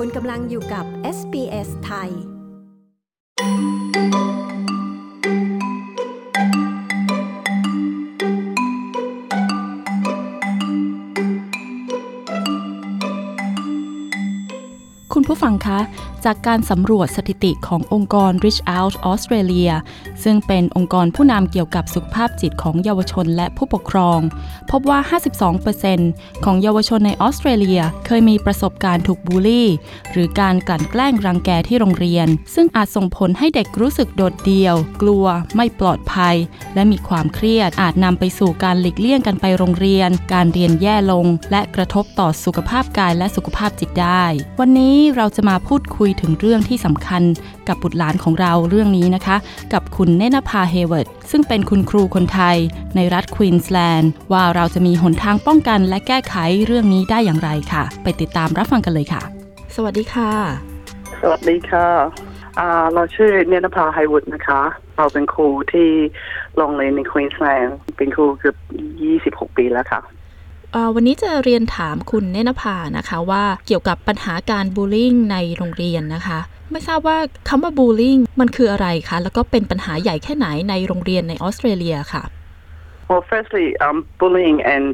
คุณกำลังอยู่กับ SBS ไทย คุณผู้ฟังคะ จากการสำรวจสถิติขององค์กร Reach Out Australia ซึ่งเป็นองค์กรผู้นำเกี่ยวกับสุขภาพจิตของเยาวชนและผู้ปกครอง พบว่า 52%ของเยาวชนในออสเตรเลียเคยมีประสบการณ์ถูกบูลลี่ หรือการกลั่นแกล้งรังแกที่โรงเรียน ซึ่งอาจส่งผลให้เด็กรู้สึกโดดเดี่ยว กลัว ไม่ปลอดภัย และมีความเครียดอาจนำไปสู่การหลีกเลี่ยงการไปโรงเรียน การเรียนแย่ลง และกระทบต่อสุขภาพกายและสุขภาพจิตได้ วันนี้เราจะมาพูดคุยถึงเรื่องที่สำคัญกับบุตรหลานของเราเรื่องนี้นะคะ กับคุณเนนภาเฮเวิร์ดซึ่งเป็นคุณครูคนไทย ในรัฐควีนสแลนด์ว่าเราจะมีหนทางป้องกันและแก้ไขเรื่องนี้ได้อย่างไรค่ะ ไปติดตามรับฟังกันเลยค่ะ สวัสดีค่ะ สวัสดีค่ะอ่าเราชื่อเนนภาไฮวุฒนะคะ เราเป็นครูที่โรงเรียนในควีนสแลนด์เป็นครูเกือบ26 ปีแล้วค่ะเอ่อ วันนี้จะเรียนถามคุณเนนภานะคะว่าเกี่ยวกับปัญหาการบูลลิงในโรงเรียนนะคะ ไม่ทราบว่าคำว่าบูลลิงมันคืออะไรคะ แล้วก็เป็นปัญหาใหญ่แค่ไหนในโรงเรียนในออสเตรเลียค่ะ Well firstly um bullying and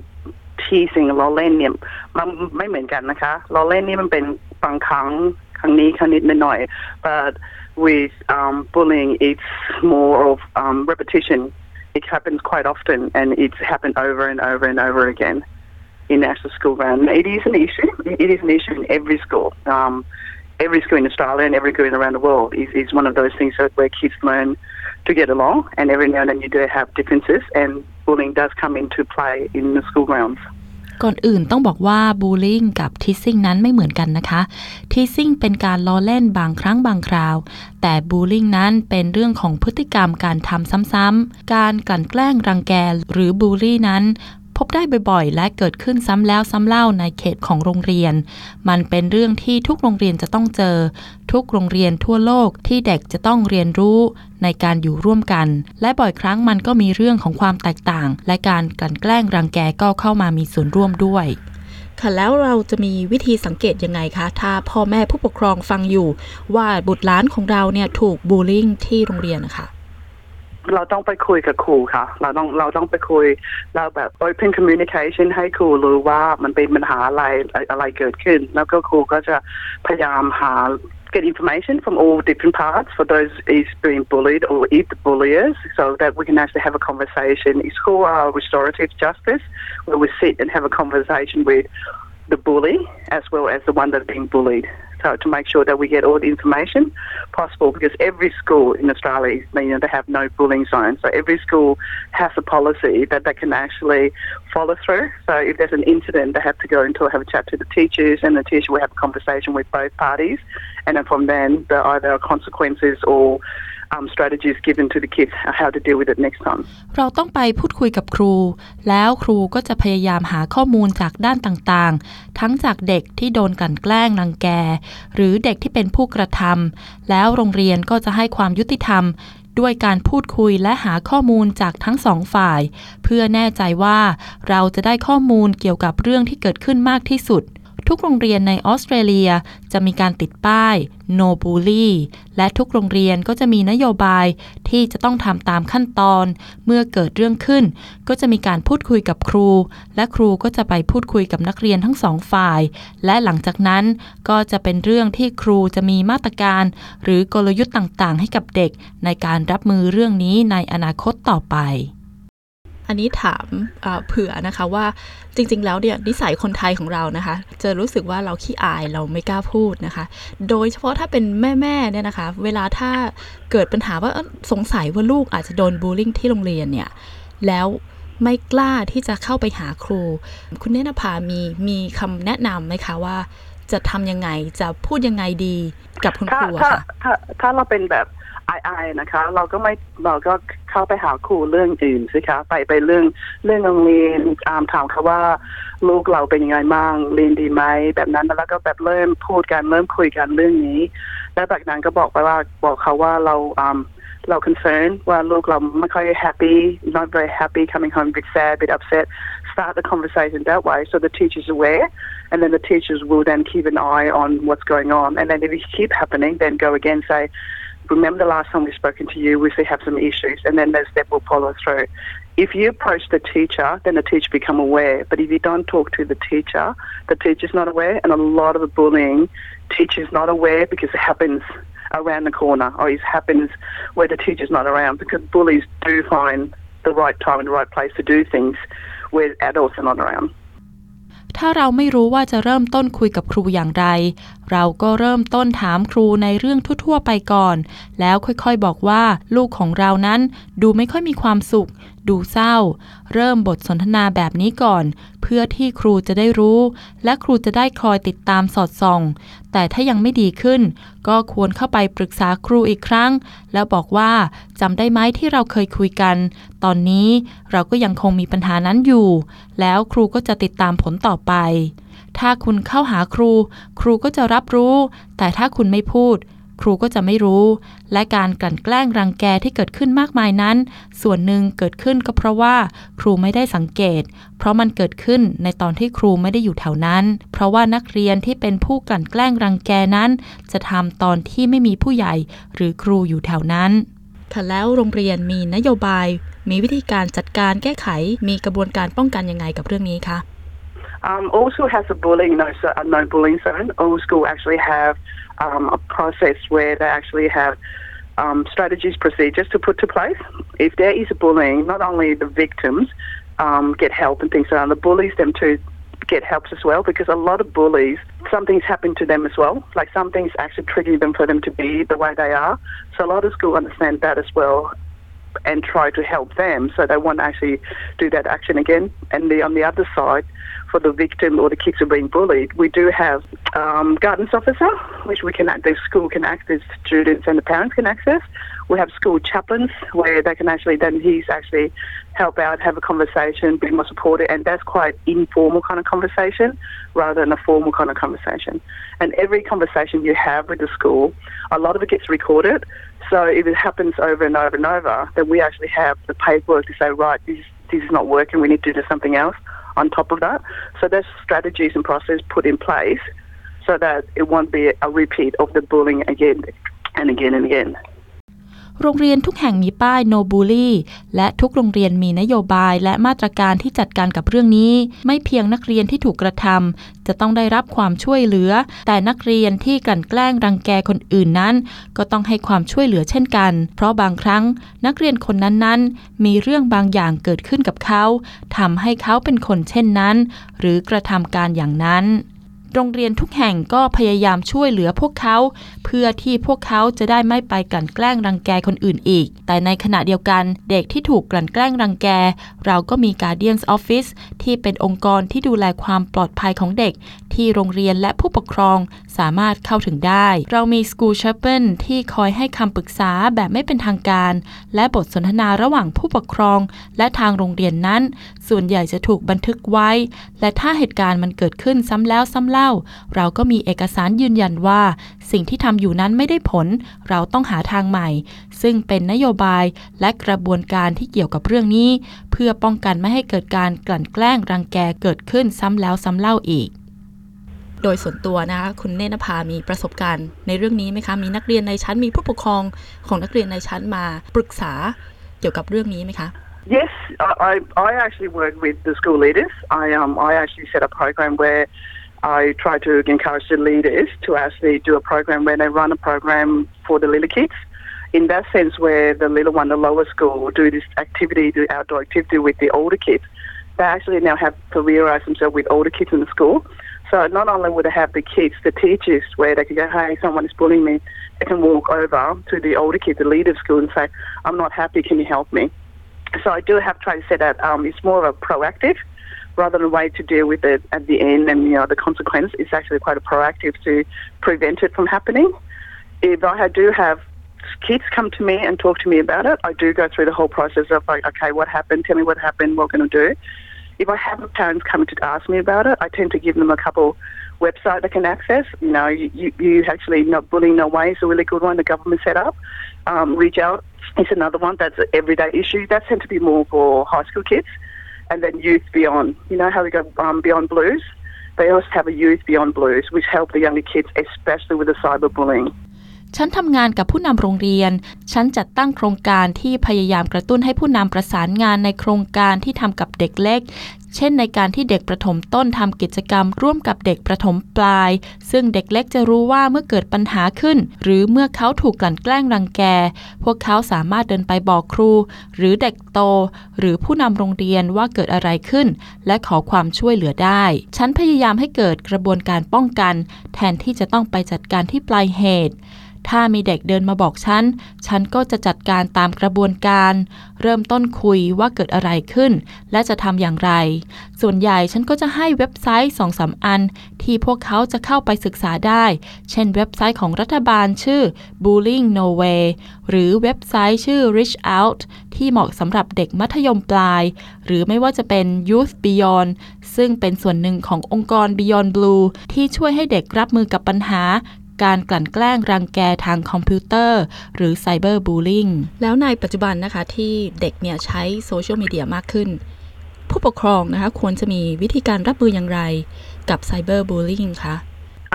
teasing ล้อเล่นเนี่ยมันไม่เหมือนกันนะคะล้อเล่นนี่มันเป็นบางครั้งครั้งนี้ครั้งนิดหน่อย but with um bullying it's more of um repetition it happens quite often and it's happened over and over and over again in national school run. It is an issue. It is an issue in every school. Um, every school in Australia and every school around the world is, is one of those things where kids learn to get along, and every now and then you do have differences, and bullying does come into play in the school grounds. ก่อนอื่นต้องบอกว่าบูลลิงกับทิ s ซิ่งนั้นไม่เหมือนกันนะคะ ทิ s ซิ่งเป็นการล้อเล่นบางครั้งบางคราว แต่บูลลิงนั้นเป็นเรื่องของพฤติกรรมการทำซ้ำๆ การกลั่นแกล้งรังแกหรือบูลลี่นั้น บได้บ่อยๆ และเกิดขึ้นซ้ำแล้วซ้ำเล่าในเขตของโรงเรียน มันเป็นเรื่องที่ทุกโรงเรียนจะต้องเจอ ทุกโรงเรียนทั่วโลกที่เด็กจะต้องเรียนรู้ในการอยู่ร่วมกัน และบ่อยครั้งมันก็มีเรื่องของความแตกต่าง และการกลั่นแกล้งรังแกก็เข้ามามีส่วนร่วมด้วยค่ะแล้วเราจะมีวิธีสังเกตยังไงคะ ถ้าพ่อแม่ผู้ปกครองฟังอยู่ ว่าบุตรหลานของเราเนี่ยถูกบูลลิงที่โรงเรียนนะคะ เราต้องไปคุยกับครูค่ะ เราต้องเราต้องไปคุยเราแบบ open communication ให้ครูรู้ว่ามันเป็นปัญหาอะไรอะไรเกิดขึ้น แล้วก็ครูก็จะพยายามหา get information from all different parts for those is being bullied or if the bulliers so that we can actually have a conversation. It's called uh, restorative justice where we sit and have a conversation with the bully as well as the one that's being bullied. So to make sure that we get all the information possible because every school in Australia, you know, they have no bullying zone. So every school has a policy that they can actually follow through. So if there's an incident, they have to go and have a chat to the teachers and the teacher will have a conversation with both parties. And then from then, there are either consequences or um, strategies given to the kids how to deal with it next time. เราต้องไปพูดคุยกับครู แล้วครูก็จะพยายามหาข้อมูลจากด้านต่างๆ ทั้งจากเด็กที่โดนกลั่นแกล้งรังแก หรือเด็กที่เป็นผู้กระทำแล้วโรงเรียนก็จะให้ความยุติธรรม ด้วยการพูดคุยและหาข้อมูลจากทั้งสองฝ่าย เพื่อแน่ใจว่าเราจะได้ข้อมูลเกี่ยวกับเรื่องที่เกิดขึ้นมากที่สุด ทุกโรงเรียนในออสเตรเลียจะมีการติดป้าย no bully และทุกโรงเรียนก็จะมีนโยบายที่จะต้องทำตามขั้นตอน เมื่อเกิดเรื่องขึ้น ก็จะมีการพูดคุยกับครู และครูก็จะไปพูดคุยกับนักเรียนทั้งสองฝ่าย และหลังจากนั้นก็จะเป็นเรื่องที่ครูจะมีมาตรการ หรือกลยุทธ์ต่างๆ ให้กับเด็กในการรับมือเรื่องนี้ในอนาคตต่อไป อันนี้ถามเผื่อนะคะว่าจริง ๆ แล้วเนี่ยนิสัยคนไทยของเรานะคะ จะรู้สึกว่าเราขี้อายเราไม่กล้าพูดนะคะ โดยเฉพาะถ้าเป็นแม่ๆเนี่ยนะคะ เวลาถ้าเกิดปัญหาว่าสงสัยว่าลูกอาจจะโดนบูลลิงที่โรงเรียนเนี่ยแล้วไม่กล้าที่จะเข้าไปหาครู คุณเนนภามีมีคำแนะนำไหมคะว่าจะทำยังไงจะพูดยังไงดีกับคุณครูถ้าค่ะถ้าถ้าเราเป็นแบบ อายๆนะคะ เราก็ไม่เราก็เข้าไปหาครูเรื่องอื่นสิคะไปไปเรื่องเรื่องโรงเรียนอามถามเขาว่า ลูกเราเป็นยังไงบ้างเรียนดีไหมแบบนั้นแล้วก็แบบเริ่มพูดกันเริ่มคุยกันเรื่องนี้ แล้วจากนั้นก็บอกไปว่าบอกเขาว่าเราอามเรา concern ว่าลูกเราไม่ค่อย happy not very happy coming home bit sad bit upset start the conversation that way so the teacher's aware and then the teachers will then keep an eye on what's going on. And then if it keep happening, then go again say, remember the last time we've spoken to you, we still have some issues, and then there's step will follow through. If you approach the teacher, then the teacher become aware. But if you don't talk to the teacher, the teacher's not aware, and a lot of the bullying, teacher's not aware because it happens around the corner, or it happens where the teacher's not around, because bullies do find the right time and the right place to do things where adults are not around. ถ้าเราไม่รู้ว่าจะเริ่มต้นคุยกับครูอย่างไร เราก็เริ่มต้นถามครูในเรื่องทั่วๆไปก่อน แล้วค่อยๆบอกว่า ลูกของเรานั้นดูไม่ค่อยมีความสุข ดูเศร้า เริ่มบทสนทนาแบบนี้ก่อน เพื่อที่ครูจะได้รู้ และครูจะได้คอยติดตามสอดส่อง แต่ถ้ายังไม่ดีขึ้น ก็ควรเข้าไปปรึกษาครูอีกครั้ง แล้วบอกว่าจำได้ไหมที่เราเคยคุยกัน ตอนนี้เราก็ยังคงมีปัญหานั้นอยู่ แล้วครูก็จะติดตามผลต่อไป ถ้าคุณเข้าหาครู ครูก็จะรับรู้ แต่ถ้าคุณไม่พูด ครูก็จะไม่รู้ และการกลั่นแกล้งรังแกที่เกิดขึ้นมากมายนั้น ส่วนหนึ่งเกิดขึ้นก็เพราะว่าครูไม่ได้สังเกต เพราะมันเกิดขึ้นในตอนที่ครูไม่ได้อยู่แถวนั้น เพราะว่านักเรียนที่เป็นผู้กลั่นแกล้งรังแกนั้น จะทำตอนที่ไม่มีผู้ใหญ่หรือครูอยู่แถวนั้นค่ะแล้วโรงเรียนมีนโยบาย มีวิธีการจัดการแก้ไข มีกระบวนการป้องกันยังไงกับเรื่องนี้คะ Um, all school has a bullying no, so- uh, no bullying zone. All school actually have um, a process where they actually have um, strategies, procedures to put to place. If there is bullying, not only the victims um, get help and things that, the bullies them too get help as well because a lot of bullies, something's happened to them as well. Like something's actually triggering them for them to be the way they are. So a lot of school understand that as well and try to help them so they won't actually do that action again. And the, on the other side, for the victim or the kids who are being bullied, we do have um, guidance officer, which we can the school can access, students and the parents can access. We have school chaplains where they can actually then he's actually help out, have a conversation, be more supportive, and that's quite informal kind of conversation rather than a formal kind of conversation. And every conversation you have with the school, a lot of it gets recorded. So if it happens over and over and over, then we actually have the paperwork to say, right, this, this is not working, we need to do something else on top of that. So there's strategies and process put in place so that it won't be a repeat of the bullying again and again and again. โรงเรียนทุกแห่งมีป้าย no bully และทุกโรงเรียนมีนโยบายและมาตรการที่จัดการกับเรื่องนี้ ไม่เพียงนักเรียนที่ถูกกระทำจะต้องได้รับความช่วยเหลือ แต่นักเรียนที่กลั่นแกล้งรังแกคนอื่นนั้น ก็ต้องให้ความช่วยเหลือเช่นกัน เพราะบางครั้งนักเรียนคนนั้นๆ มีเรื่องบางอย่างเกิดขึ้นกับเขาทำให้เขาเป็นคนเช่นนั้น หรือกระทำการอย่างนั้น โรงเรียนทุกแห่งก็พยายามช่วยเหลือพวกเขา เพื่อที่พวกเขาจะได้ไม่ไปกลั่นแกล้งรังแกคนอื่นอีก แต่ในขณะเดียวกันเด็กที่ถูกกลั่นแกล้งรังแก เราก็มี Guardians Office ที่เป็นองค์กรที่ดูแลความปลอดภัยของเด็ก ที่โรงเรียนและผู้ปกครองสามารถเข้าถึงได้ เรามี School Chaplain ที่คอยให้คำปรึกษาแบบไม่เป็นทางการ และบทสนทนาระหว่างผู้ปกครอง และทางโรงเรียนนั้นส่วนใหญ่จะถูกบันทึกไว้ และถ้าเหตุการณ์มันเกิดขึ้นซ้ำแล้วซ้ำเล่า เราก็มีเอกสารยืนยันว่า สิ่งที่ทำอยู่นั้นไม่ได้ผล เราต้องหาทางใหม่ ซึ่งเป็นนโยบายและกระบวนการที่เกี่ยวกับเรื่องนี้ เพื่อป้องกันไม่ให้เกิดการกลั่นแกล้งรังแกเกิดขึ้นซ้ำแล้วซ้ำเล่าอีกโดยส่วนตัวนะคะคุณเนตรนภามีประสบการณ์ในเรื่องนี้ไหมคะ มีนักเรียนในชั้นมีผู้ปกครองของนักเรียนในชั้นมาปรึกษาเกี่ยวกับเรื่องนี้ไหมคะ Yes, I, I, actually work with the school leaders. I um I actually set a program where I try to encourage the leaders to actually do a program where they run a program for the little kids. In that sense, where the little one, the lower school, will do this activity, do outdoor activity with the older kids. They actually now have familiarized themselves with older kids in the school. So not only would they have the kids, the teachers, where they can go, hey, someone is bullying me, they can walk over to the older kids, the leader of school, and say, I'm not happy, can you help me? So I do have tried to say that um, it's more of a proactive rather than a way to deal with it at the end and you know the consequence. It's actually quite a proactive to prevent it from happening. If I do have kids come to me and talk to me about it, I do go through the whole process of like, okay, what happened? Tell me what happened. What going to do. If I have parents coming to ask me about it, I tend to give them a couple website they can access. You know, you, you, you actually not bullying no way is a really good one the government set up. Um, reach out is another one that's an everyday issue. That tend to be more for high school kids. and then Youth Beyond. You know how we go um, Beyond Blues? They also have a Youth Beyond Blues, which help the younger kids, especially with the cyberbullying. ฉันทำงานกับผู้นำโรงเรียน ฉันจัดตั้งโครงการที่พยายามกระตุ้นให้ผู้นำประสานงานในโครงการที่ทำกับเด็กเล็ก เช่นในการที่เด็กประถมต้นทำกิจกรรม ร่วมกับเด็กประถมปลาย ซึ่งเด็กเล็กจะรู้ว่าเมื่อเกิดปัญหาขึ้น หรือเมื่อเขาถูกกลั่นแกล้งรังแก พวกเขาสามารถเดินไปบอกครู หรือเด็กโต หรือผู้นำโรงเรียนว่าเกิดอะไรขึ้น และขอความช่วยเหลือได้ ฉันพยายามให้เกิดกระบวนการป้องกัน แทนที่จะต้องไปจัดการที่ปลายเหตุ ถ้ามีเด็กเดินมาบอกฉัน ฉันก็จะจัดการตามกระบวนการ เริ่มต้นคุยว่าเกิดอะไรขึ้น และจะทำอย่างไร ส่วนใหญ่ฉันก็จะให้เว็บไซต์สองสามอัน ที่พวกเขาจะเข้าไปศึกษาได้ เช่นเว็บไซต์ของรัฐบาลชื่อ Bullying No Way หรือเว็บไซต์ชื่อ Reach Out ที่เหมาะสำหรับเด็กมัธยมปลาย หรือไม่ว่าจะเป็น Youth Beyond ซึ่งเป็นส่วนหนึ่งขององค์กร Beyond Blue ที่ช่วยให้เด็กรับมือกับปัญหา การกลั่นแกล้งรังแกทางคอมพิวเตอร์ หรือไซเบอร์บูล i n g แล้วในปัจจุบันนะคะที่เด็กเนี่ยใช้โซเชียลมีเดียมากขึ้น ผู้ปกครองนะคะควรจะมีวิธีการรับมืออย่างไรกับไซเบอร์บูล i n g คะ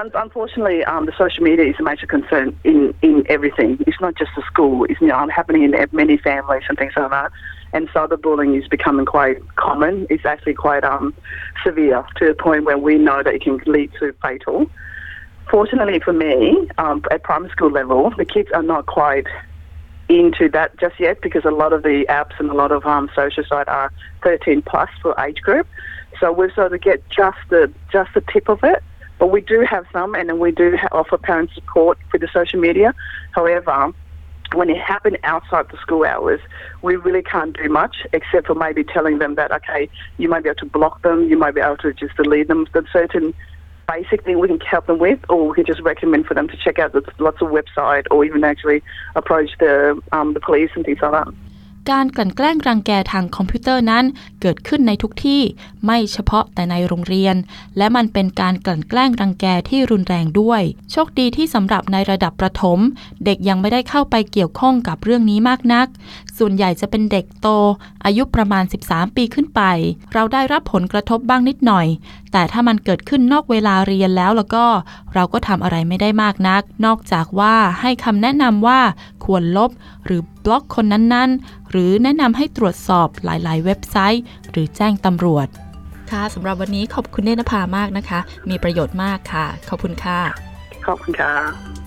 Un- Unfortunately, um, the social media is a major concern in, in everything. It's not just the school. It's you know, happening in many families and things like that. And cyberbullying is becoming quite common. It's actually quite um, severe to the point where we know that it can lead to fatal. Fortunately for me, um, at primary school level, the kids are not quite into that just yet because a lot of the apps and a lot of um, social site are 13 plus for age group. So we've sort of get just the just the tip of it. But we do have some, and then we do ha- offer parent support with the social media. However, when it happened outside the school hours, we really can't do much except for maybe telling them that okay, you might be able to block them, you might be able to just delete them. There's certain basic thing we can help them with, or we can just recommend for them to check out the lots of website, or even actually approach the um, the police and things like that. การกลั่นแกล้งรังแกทางคอมพิวเตอร์นั้นเกิดขึ้นในทุกที่ไม่เฉพาะแต่ในโรงเรียน และมันเป็นการกลั่นแกล้งรังแกที่รุนแรงด้วย โชคดีที่สำหรับในระดับประถม เด็กยังไม่ได้เข้าไปเกี่ยวข้องกับเรื่องนี้มากนัก ส่วนใหญ่จะเป็นเด็กโต อายุประมาณ 13 ปีขึ้นไป เราได้รับผลกระทบบ้างนิดหน่อยแต่ถ้ามันเกิดขึ้นนอกเวลาเรียนแล้วแล้วก็ เราก็ทำอะไรไม่ได้มากนัก นอกจากว่าให้คำแนะนำว่าควรลบ หรือบล็อกคนนั้นๆ หรือแนะนำให้ตรวจสอบหลายๆ เว็บไซต์ หรือแจ้งตำรวจ ค่ะสำหรับวันนี้ขอบคุณเนตรนภามากนะคะ มีประโยชน์มากค่ะ ขอบคุณค่ะ ขอบคุณค่ะ